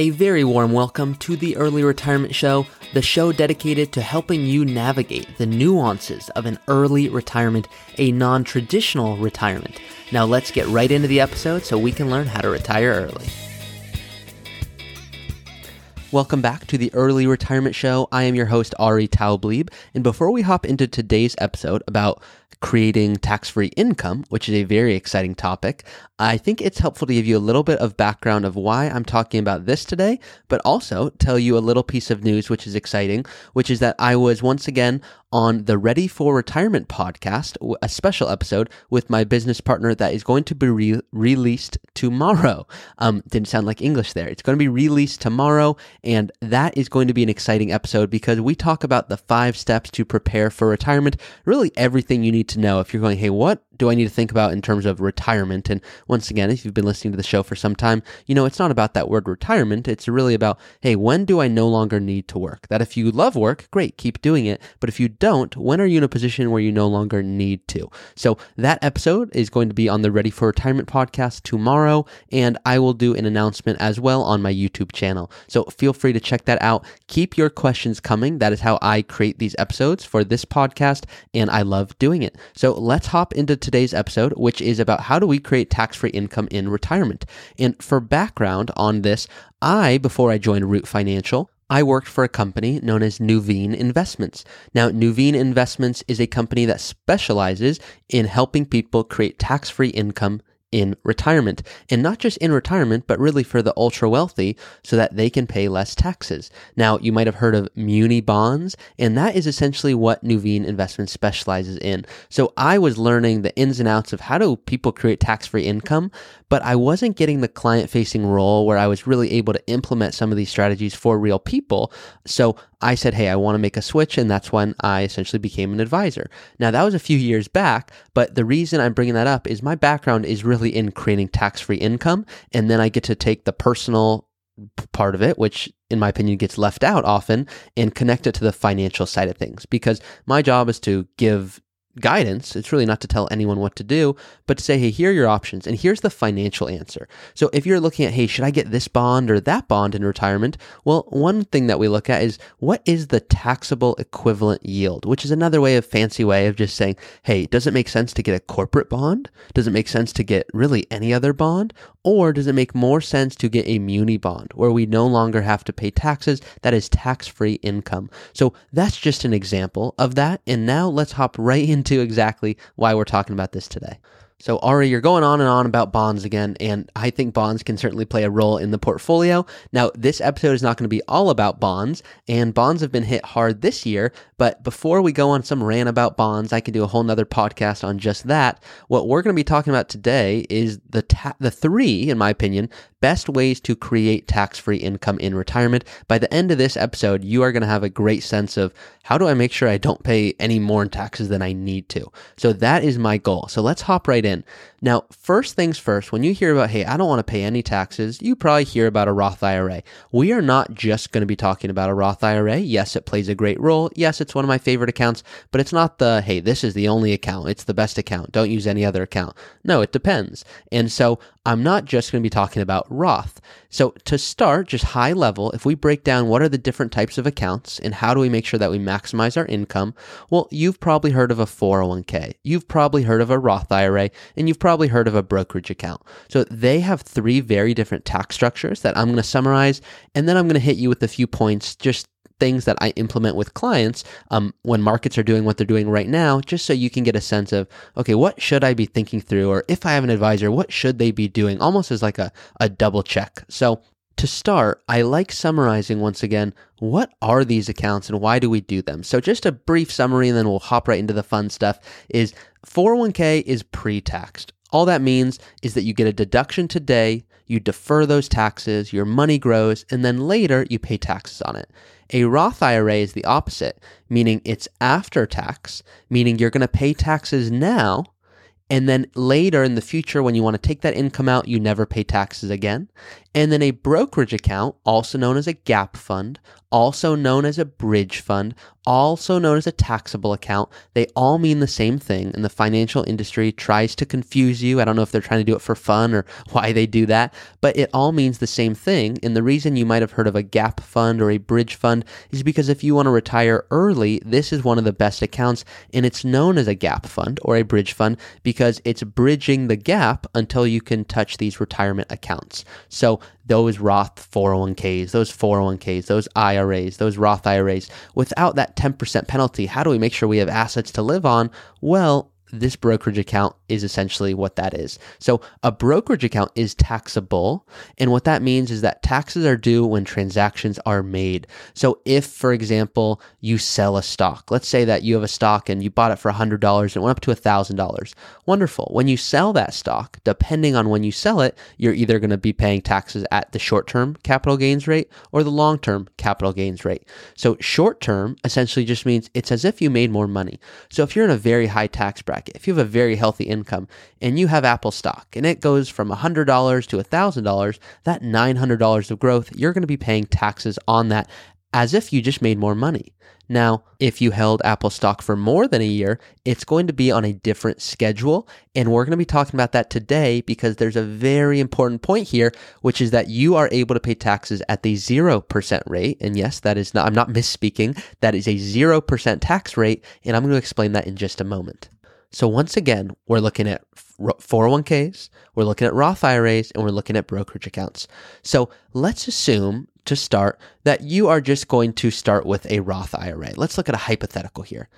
A very warm welcome to the Early Retirement Show, the show dedicated to helping you navigate the nuances of an early retirement, a non traditional retirement. Now, let's get right into the episode so we can learn how to retire early. Welcome back to the Early Retirement Show. I am your host, Ari Taublieb. And before we hop into today's episode about creating tax free income, which is a very exciting topic, I think it's helpful to give you a little bit of background of why I'm talking about this today, but also tell you a little piece of news which is exciting, which is that I was once again on the Ready for Retirement podcast, a special episode with my business partner that is going to be re- released tomorrow. Um, didn't sound like English there. It's going to be released tomorrow, and that is going to be an exciting episode because we talk about the five steps to prepare for retirement, really everything you need to know if you're going, hey, what do I need to think about in terms of retirement? And once again, if you've been listening to the show for some time, you know, it's not about that word retirement. It's really about, hey, when do I no longer need to work? That if you love work, great, keep doing it. But if you don't, when are you in a position where you no longer need to? So that episode is going to be on the Ready for Retirement podcast tomorrow. And I will do an announcement as well on my YouTube channel. So feel free to check that out. Keep your questions coming. That is how I create these episodes for this podcast. And I love doing it. So let's hop into today's episode, which is about how do we create tax free income in retirement. And for background on this, I, before I joined Root Financial, I worked for a company known as Nuveen Investments. Now, Nuveen Investments is a company that specializes in helping people create tax free income in retirement. And not just in retirement, but really for the ultra wealthy so that they can pay less taxes. Now, you might have heard of muni bonds, and that is essentially what Nuveen Investment specializes in. So I was learning the ins and outs of how do people create tax free income, but I wasn't getting the client facing role where I was really able to implement some of these strategies for real people. So I said, Hey, I want to make a switch. And that's when I essentially became an advisor. Now, that was a few years back, but the reason I'm bringing that up is my background is really in creating tax free income. And then I get to take the personal part of it, which in my opinion gets left out often, and connect it to the financial side of things. Because my job is to give guidance. It's really not to tell anyone what to do, but to say, hey, here are your options, and here's the financial answer. So if you're looking at, hey, should I get this bond or that bond in retirement? Well, one thing that we look at is what is the taxable equivalent yield, which is another way of fancy way of just saying, hey, does it make sense to get a corporate bond? Does it make sense to get really any other bond? Or does it make more sense to get a muni bond where we no longer have to pay taxes? That is tax free income. So that's just an example of that. And now let's hop right into exactly why we're talking about this today. So, Ari, you're going on and on about bonds again, and I think bonds can certainly play a role in the portfolio. Now, this episode is not going to be all about bonds, and bonds have been hit hard this year. But before we go on some rant about bonds, I can do a whole nother podcast on just that. What we're going to be talking about today is the ta- the three, in my opinion, best ways to create tax free income in retirement. By the end of this episode, you are going to have a great sense of how do I make sure I don't pay any more in taxes than I need to. So that is my goal. So let's hop right in. Now, first things first, when you hear about, hey, I don't want to pay any taxes, you probably hear about a Roth IRA. We are not just going to be talking about a Roth IRA. Yes, it plays a great role. Yes, it's one of my favorite accounts, but it's not the, hey, this is the only account. It's the best account. Don't use any other account. No, it depends. And so I'm not just going to be talking about Roth. So to start, just high level, if we break down what are the different types of accounts and how do we make sure that we maximize our income, well, you've probably heard of a 401k. You've probably heard of a Roth IRA and you've probably heard of a brokerage account. So they have three very different tax structures that I'm going to summarize and then I'm going to hit you with a few points just things that I implement with clients um, when markets are doing what they're doing right now, just so you can get a sense of, okay, what should I be thinking through? Or if I have an advisor, what should they be doing? Almost as like a, a double check. So to start, I like summarizing once again what are these accounts and why do we do them? So, just a brief summary, and then we'll hop right into the fun stuff. Is 401k is pre taxed. All that means is that you get a deduction today, you defer those taxes, your money grows, and then later you pay taxes on it. A Roth IRA is the opposite, meaning it's after tax, meaning you're going to pay taxes now. And then later in the future, when you want to take that income out, you never pay taxes again. And then a brokerage account, also known as a gap fund, also known as a bridge fund, also known as a taxable account. They all mean the same thing, and the financial industry tries to confuse you. I don't know if they're trying to do it for fun or why they do that, but it all means the same thing. And the reason you might have heard of a gap fund or a bridge fund is because if you want to retire early, this is one of the best accounts, and it's known as a gap fund or a bridge fund because it's bridging the gap until you can touch these retirement accounts. So those Roth 401ks, those 401ks, those IRAs, those Roth IRAs, without that 10% penalty, how do we make sure we have assets to live on? Well, this brokerage account is essentially what that is. So, a brokerage account is taxable. And what that means is that taxes are due when transactions are made. So, if, for example, you sell a stock, let's say that you have a stock and you bought it for $100 and it went up to $1,000. Wonderful. When you sell that stock, depending on when you sell it, you're either going to be paying taxes at the short term capital gains rate or the long term capital gains rate. So, short term essentially just means it's as if you made more money. So, if you're in a very high tax bracket, bracket, if you have a very healthy income and you have Apple stock and it goes from $100 to $1,000, that $900 of growth, you're going to be paying taxes on that as if you just made more money. Now, if you held Apple stock for more than a year, it's going to be on a different schedule. And we're going to be talking about that today because there's a very important point here, which is that you are able to pay taxes at the 0% rate. And yes, that is not, I'm not misspeaking. That is a 0% tax rate. And I'm going to explain that in just a moment. So once again, we're looking at 401ks, we're looking at Roth IRAs, and we're looking at brokerage accounts. So let's assume to start that you are just going to start with a Roth IRA. Let's look at a hypothetical here.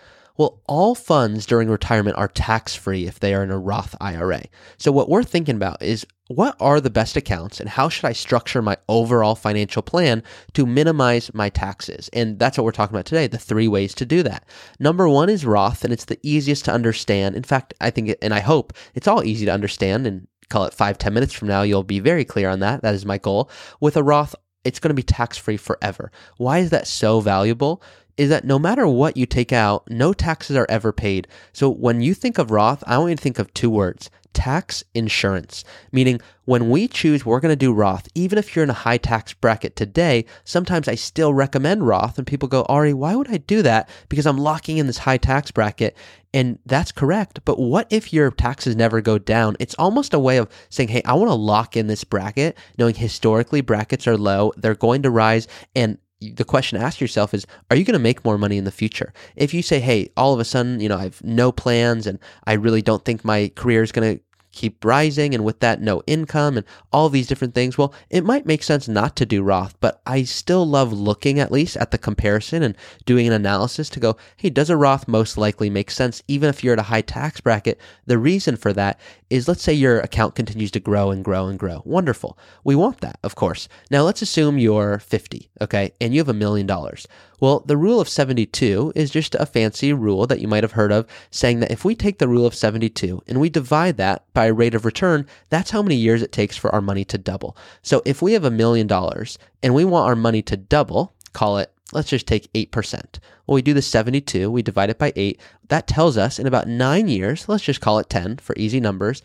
Well, all funds during retirement are tax free if they are in a Roth IRA. So, what we're thinking about is what are the best accounts and how should I structure my overall financial plan to minimize my taxes? And that's what we're talking about today the three ways to do that. Number one is Roth, and it's the easiest to understand. In fact, I think, and I hope it's all easy to understand and call it five ten minutes from now, you'll be very clear on that. That is my goal. With a Roth, it's going to be tax free forever. Why is that so valuable? Is that no matter what you take out, no taxes are ever paid. So when you think of Roth, I want you to think of two words tax insurance, meaning when we choose we're going to do Roth, even if you're in a high tax bracket today, sometimes I still recommend Roth. And people go, Ari, why would I do that? Because I'm locking in this high tax bracket. And that's correct. But what if your taxes never go down? It's almost a way of saying, hey, I want to lock in this bracket, knowing historically brackets are low, they're going to rise. And the question to ask yourself is are you going to make more money in the future? If you say hey all of a sudden you know i have no plans and i really don't think my career is going to keep rising and with that no income and all these different things. Well it might make sense not to do roth but i still love looking at least at the comparison and doing an analysis to go hey does a roth most likely make sense? Even if you're at a high tax bracket the reason for that is let's say your account continues to grow and grow and grow. Wonderful. We want that of course. Now let's assume you're 50 okay and you have a million dollars well, the rule of 72 is just a fancy rule that you might have heard of saying that if we take the rule of 72 and we divide that by a rate of return, that's how many years it takes for our money to double. So if we have a million dollars and we want our money to double, call it let's just take 8%. Well, we do the 72, we divide it by 8. That tells us in about 9 years, let's just call it 10 for easy numbers,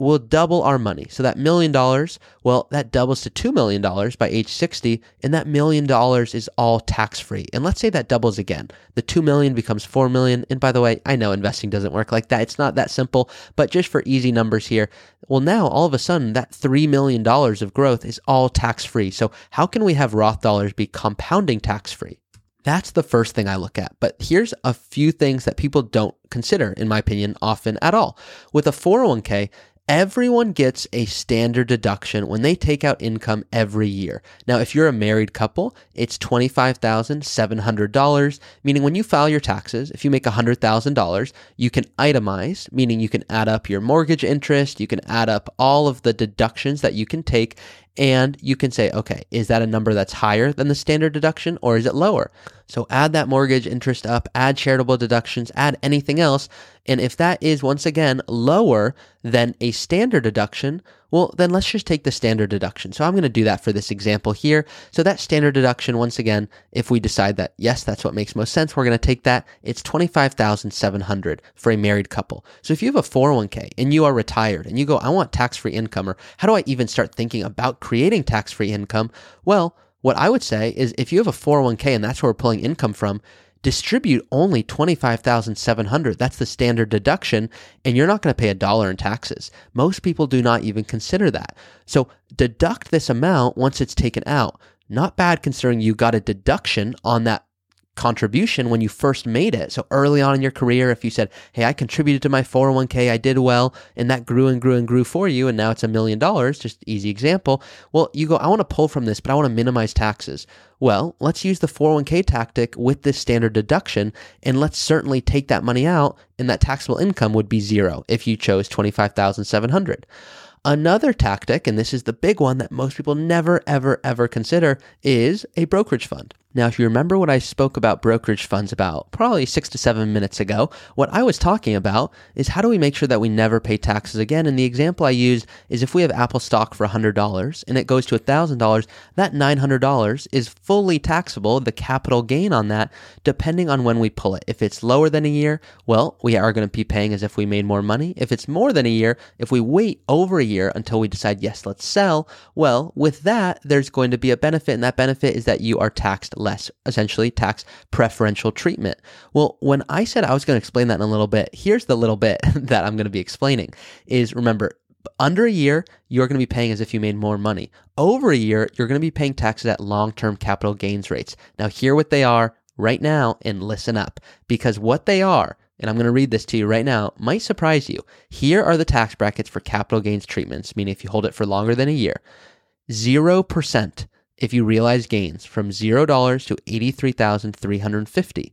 will double our money. So that million dollars, well, that doubles to $2 million by age 60, and that million dollars is all tax free. And let's say that doubles again. The 2 million becomes 4 million. And by the way, I know investing doesn't work like that. It's not that simple, but just for easy numbers here, well, now all of a sudden that $3 million of growth is all tax free. So how can we have Roth dollars be compounding tax free? That's the first thing I look at. But here's a few things that people don't consider, in my opinion, often at all. With a 401k, Everyone gets a standard deduction when they take out income every year. Now, if you're a married couple, it's $25,700, meaning when you file your taxes, if you make $100,000, you can itemize, meaning you can add up your mortgage interest, you can add up all of the deductions that you can take, and you can say, okay, is that a number that's higher than the standard deduction or is it lower? So add that mortgage interest up, add charitable deductions, add anything else. And if that is once again lower than a standard deduction, well, then let's just take the standard deduction. So I'm going to do that for this example here. So that standard deduction, once again, if we decide that, yes, that's what makes most sense, we're going to take that. It's 25,700 for a married couple. So if you have a 401k and you are retired and you go, I want tax free income, or how do I even start thinking about creating tax free income? Well, what I would say is if you have a 401k and that's where we're pulling income from, distribute only 25,700. That's the standard deduction and you're not going to pay a dollar in taxes. Most people do not even consider that. So deduct this amount once it's taken out. Not bad considering you got a deduction on that contribution when you first made it. So early on in your career, if you said, Hey, I contributed to my 401k, I did well, and that grew and grew and grew for you, and now it's a million dollars, just easy example. Well, you go, I want to pull from this, but I want to minimize taxes. Well, let's use the 401k tactic with this standard deduction, and let's certainly take that money out, and that taxable income would be zero if you chose 25,700. Another tactic, and this is the big one that most people never, ever, ever consider, is a brokerage fund. Now, if you remember what I spoke about brokerage funds about probably six to seven minutes ago, what I was talking about is how do we make sure that we never pay taxes again? And the example I used is if we have Apple stock for $100 and it goes to $1,000, that $900 is fully taxable, the capital gain on that, depending on when we pull it. If it's lower than a year, well, we are going to be paying as if we made more money. If it's more than a year, if we wait over a year until we decide, yes, let's sell, well, with that, there's going to be a benefit, and that benefit is that you are taxed less, essentially tax preferential treatment. Well, when I said I was going to explain that in a little bit, here's the little bit that I'm going to be explaining is remember, under a year, you're going to be paying as if you made more money. Over a year, you're going to be paying taxes at long term capital gains rates. Now, hear what they are right now and listen up because what they are, and I'm going to read this to you right now, might surprise you. Here are the tax brackets for capital gains treatments, meaning if you hold it for longer than a year 0% if you realize gains from $0 to 83,350.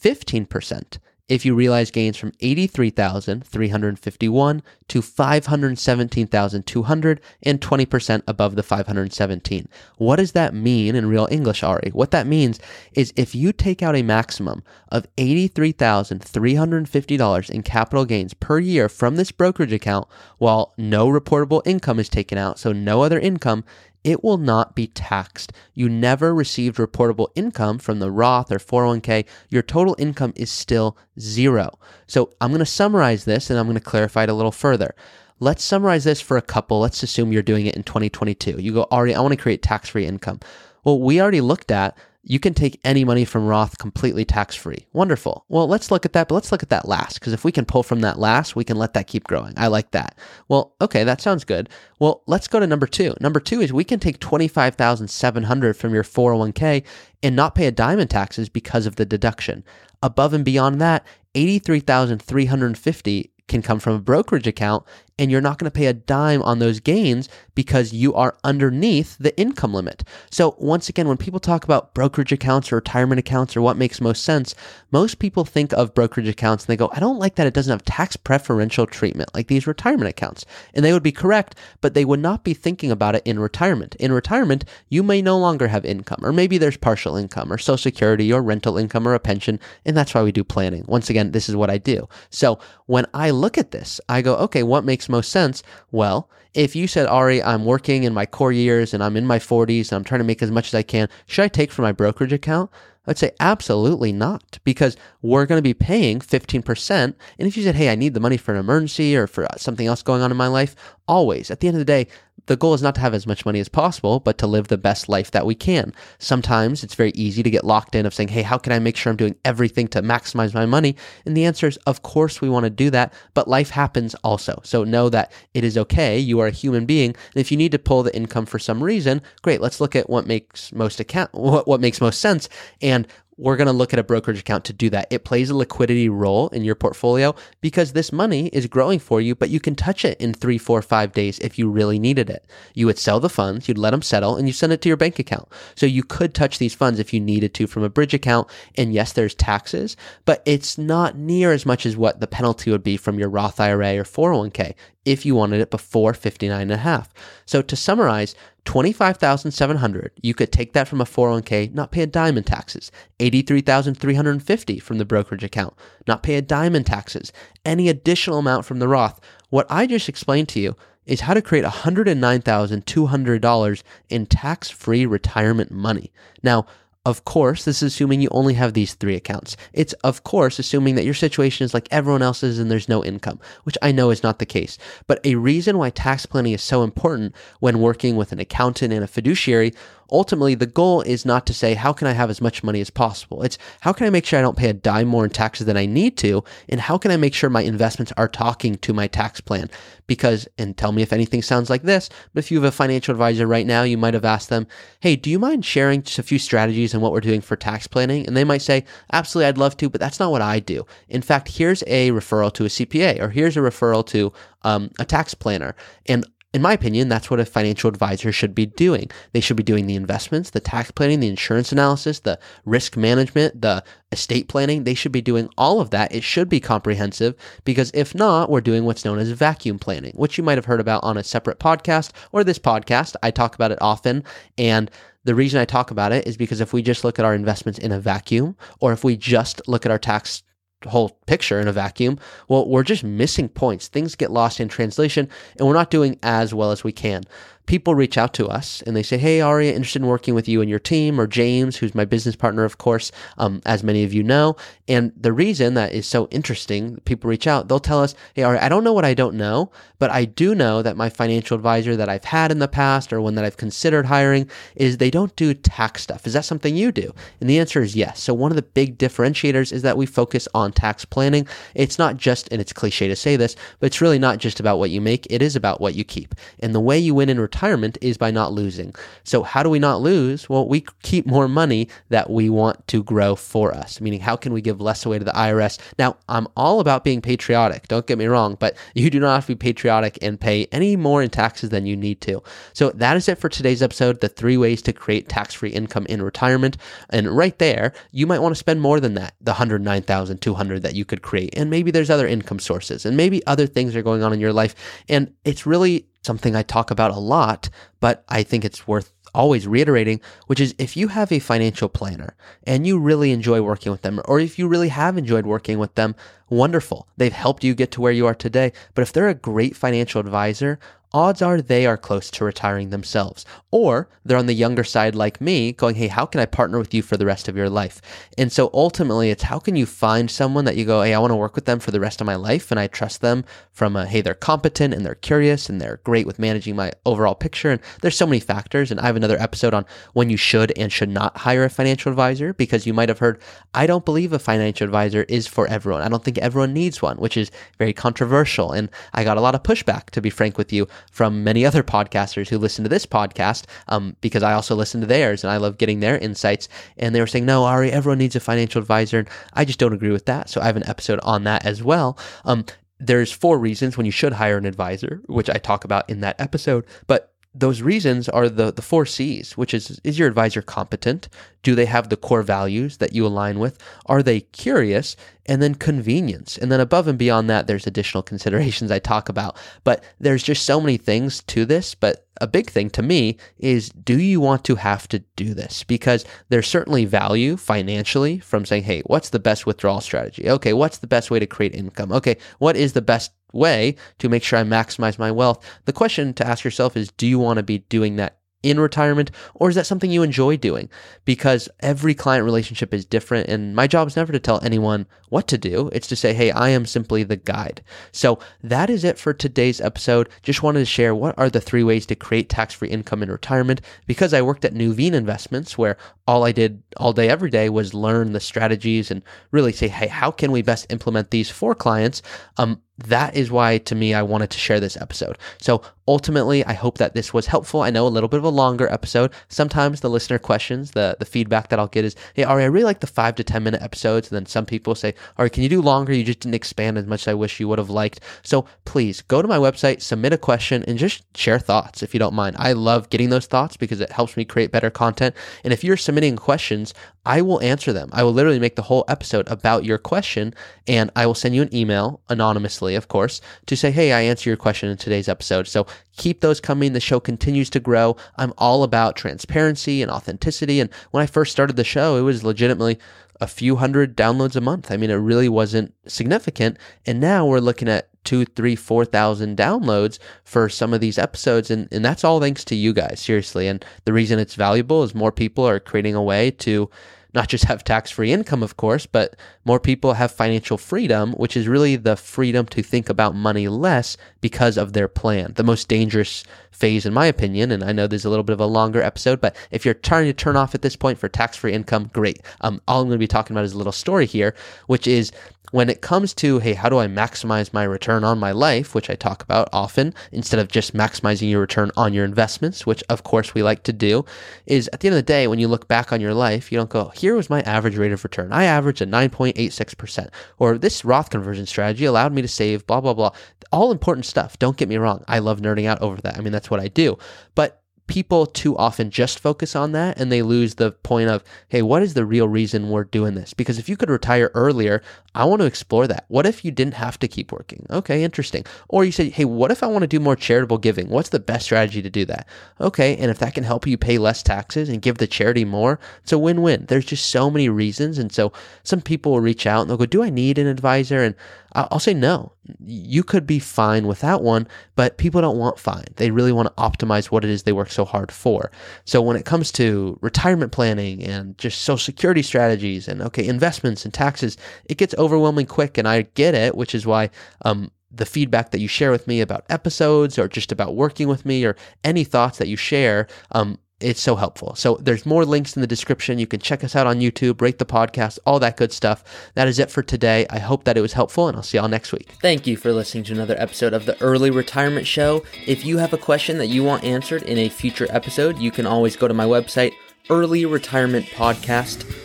15% if you realize gains from 83,351 to 517,200 and 20% above the 517. What does that mean in real English, Ari? What that means is if you take out a maximum of $83,350 in capital gains per year from this brokerage account while no reportable income is taken out, so no other income, it will not be taxed. You never received reportable income from the Roth or 401k. Your total income is still zero. So I'm going to summarize this and I'm going to clarify it a little further. Let's summarize this for a couple. Let's assume you're doing it in 2022. You go, Ari, I want to create tax free income. Well, we already looked at you can take any money from Roth completely tax free. Wonderful. Well, let's look at that, but let's look at that last because if we can pull from that last, we can let that keep growing. I like that. Well, okay, that sounds good. Well, let's go to number 2. Number 2 is we can take 25,700 from your 401k and not pay a dime in taxes because of the deduction. Above and beyond that, 83,350 can come from a brokerage account and you're not going to pay a dime on those gains because you are underneath the income limit. So, once again, when people talk about brokerage accounts or retirement accounts or what makes most sense, most people think of brokerage accounts and they go, I don't like that it doesn't have tax preferential treatment like these retirement accounts. And they would be correct, but they would not be thinking about it in retirement. In retirement, you may no longer have income, or maybe there's partial income, or social security, or rental income, or a pension. And that's why we do planning. Once again, this is what I do. So, when I look at this, I go, okay, what makes most sense? Well, if you said, Ari, I'm working in my core years and I'm in my 40s and I'm trying to make as much as I can, should I take from my brokerage account? I'd say absolutely not because we're going to be paying 15%. And if you said, hey, I need the money for an emergency or for uh, something else going on in my life, always, at the end of the day, the goal is not to have as much money as possible, but to live the best life that we can. Sometimes it's very easy to get locked in of saying, hey, how can I make sure I'm doing everything to maximize my money? And the answer is, of course, we want to do that, but life happens also. So know that it is okay. You are a human being. And if you need to pull the income for some reason, great. Let's look at what makes most account, what, what makes most sense. And we're going to look at a brokerage account to do that. It plays a liquidity role in your portfolio because this money is growing for you, but you can touch it in three, four, five days if you really needed it. You would sell the funds, you'd let them settle, and you send it to your bank account. So you could touch these funds if you needed to from a bridge account. And yes, there's taxes, but it's not near as much as what the penalty would be from your Roth IRA or 401k if you wanted it before 59 and a half. So to summarize, 25,700, you could take that from a 401k, not pay a dime in taxes. 83,350 from the brokerage account, not pay a dime in taxes. Any additional amount from the Roth. What I just explained to you is how to create $109,200 in tax-free retirement money. Now, of course, this is assuming you only have these three accounts. It's, of course, assuming that your situation is like everyone else's and there's no income, which I know is not the case. But a reason why tax planning is so important when working with an accountant and a fiduciary, ultimately the goal is not to say, how can I have as much money as possible? It's how can I make sure I don't pay a dime more in taxes than I need to? And how can I make sure my investments are talking to my tax plan? Because, and tell me if anything sounds like this, but if you have a financial advisor right now, you might have asked them, hey, do you mind sharing just a few strategies on what we're doing for tax planning? And they might say, absolutely, I'd love to, but that's not what I do. In fact, here's a referral to a CPA or here's a referral to um, a tax planner. And in my opinion, that's what a financial advisor should be doing. They should be doing the investments, the tax planning, the insurance analysis, the risk management, the estate planning. They should be doing all of that. It should be comprehensive because if not, we're doing what's known as vacuum planning, which you might have heard about on a separate podcast or this podcast. I talk about it often. And the reason I talk about it is because if we just look at our investments in a vacuum, or if we just look at our tax whole picture in a vacuum, well, we're just missing points. Things get lost in translation, and we're not doing as well as we can people reach out to us and they say, Hey, Aria, interested in working with you and your team, or James, who's my business partner, of course, um, as many of you know. And the reason that is so interesting, people reach out, they'll tell us, Hey, Aria, I don't know what I don't know, but I do know that my financial advisor that I've had in the past or one that I've considered hiring is they don't do tax stuff. Is that something you do? And the answer is yes. So one of the big differentiators is that we focus on tax planning. It's not just, and it's cliche to say this, but it's really not just about what you make. It is about what you keep. And the way you win in retirement is by not losing. So how do we not lose? Well, we keep more money that we want to grow for us, meaning how can we give less away to the IRS? Now, I'm all about being patriotic. Don't get me wrong, but you do not have to be patriotic and pay any more in taxes than you need to. So that is it for today's episode, the three ways to create tax-free income in retirement. And right there, you might want to spend more than that, the 109,200 that you could create. And maybe there's other income sources and maybe other things are going on in your life. And it's really something I talk about a lot, but I think it's worth always reiterating, which is if you have a financial planner and you really enjoy working with them, or if you really have enjoyed working with them, wonderful. They've helped you get to where you are today. But if they're a great financial advisor, odds are they are close to retiring themselves. Or they're on the younger side like me, going, hey, how can I partner with you for the rest of your life? And so ultimately, it's how can you find someone that you go, hey, I want to work with them for the rest of my life and I trust them from a, hey, they're competent and they're curious and they're great with managing my overall picture. And there's so many factors. And I have another episode on when you should and should not hire a financial advisor because you might have heard, I don't believe a financial advisor is for everyone. I don't think everyone needs one, which is very controversial. And I got a lot of pushback, to be frank with you, from many other podcasters who listen to this podcast um, because I also listen to theirs and I love getting their insights. And they were saying, no, Ari, everyone needs a financial advisor. And I just don't agree with that. So I have an episode on that as well. Um, there's four reasons when you should hire an advisor, which I talk about in that episode. But those reasons are the the four C's, which is is your advisor competent? Do they have the core values that you align with? Are they curious? And then convenience. And then above and beyond that, there's additional considerations I talk about. But there's just so many things to this. But a big thing to me is do you want to have to do this? Because there's certainly value financially from saying, hey, what's the best withdrawal strategy? Okay, what's the best way to create income? Okay, what is the best way to make sure I maximize my wealth. The question to ask yourself is do you want to be doing that in retirement or is that something you enjoy doing? Because every client relationship is different and my job is never to tell anyone what to do. It's to say hey i am simply the guide. So that is it for today's episode. Just wanted to share what are the three ways to create tax-free income in retirement because i worked at nuveen investments where all i did all day every day was learn the strategies and really say hey how can we best implement these for clients? Um, that is why to me I wanted to share this episode. So ultimately, I hope that this was helpful. I know a little bit of a longer episode. Sometimes the listener questions, the the feedback that I'll get is, "Hey Ari, I really like the 5 to 10 minute episodes." And then some people say, "Ari, can you do longer? You just didn't expand as much as I wish you would have liked." So please go to my website, submit a question and just share thoughts if you don't mind. I love getting those thoughts because it helps me create better content. And if you're submitting questions, I will answer them. I will literally make the whole episode about your question and I will send you an email anonymously, of course, to say, Hey, I answer your question in today's episode. So keep those coming. The show continues to grow. I'm all about transparency and authenticity. And when I first started the show, it was legitimately a few hundred downloads a month. I mean, it really wasn't significant. And now we're looking at two, three, four thousand downloads for some of these episodes. And, and that's all thanks to you guys, seriously. And the reason it's valuable is more people are creating a way to not just have tax free income, of course, but more people have financial freedom, which is really the freedom to think about money less because of their plan. The most dangerous phase, in my opinion, and I know there's a little bit of a longer episode, but if you're trying to turn off at this point for tax free income, great. Um, all I'm going to be talking about is a little story here, which is when it comes to, hey, how do I maximize my return on my life, which I talk about often, instead of just maximizing your return on your investments, which of course we like to do, is at the end of the day, when you look back on your life, you don't go, here was my average rate of return. I averaged a 9.86%, or this Roth conversion strategy allowed me to save, blah, blah, blah. All important stuff. Don't get me wrong. I love nerding out over that. I mean, that's what I do. But people too often just focus on that and they lose the point of, hey, what is the real reason we're doing this? Because if you could retire earlier, I want to explore that. What if you didn't have to keep working? Okay, interesting. Or you say, hey, what if I want to do more charitable giving? What's the best strategy to do that? Okay, and if that can help you pay less taxes and give the charity more, it's a win win. There's just so many reasons. And so some people will reach out and they'll go, do I need an advisor? And I'll say no. You could be fine without one, but people don't want fine. They really want to optimize what it is they work so hard for. So when it comes to retirement planning and just social security strategies and okay, investments and taxes, it gets overwhelming quick. And I get it, which is why, um, the feedback that you share with me about episodes or just about working with me or any thoughts that you share, um, it's so helpful. So there's more links in the description. You can check us out on YouTube, rate the podcast, all that good stuff. That is it for today. I hope that it was helpful and I'll see y'all next week. Thank you for listening to another episode of the Early Retirement Show. If you have a question that you want answered in a future episode, you can always go to my website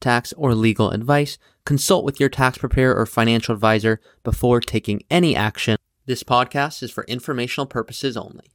tax, or legal advice, consult with your tax preparer or financial advisor before taking any action. This podcast is for informational purposes only.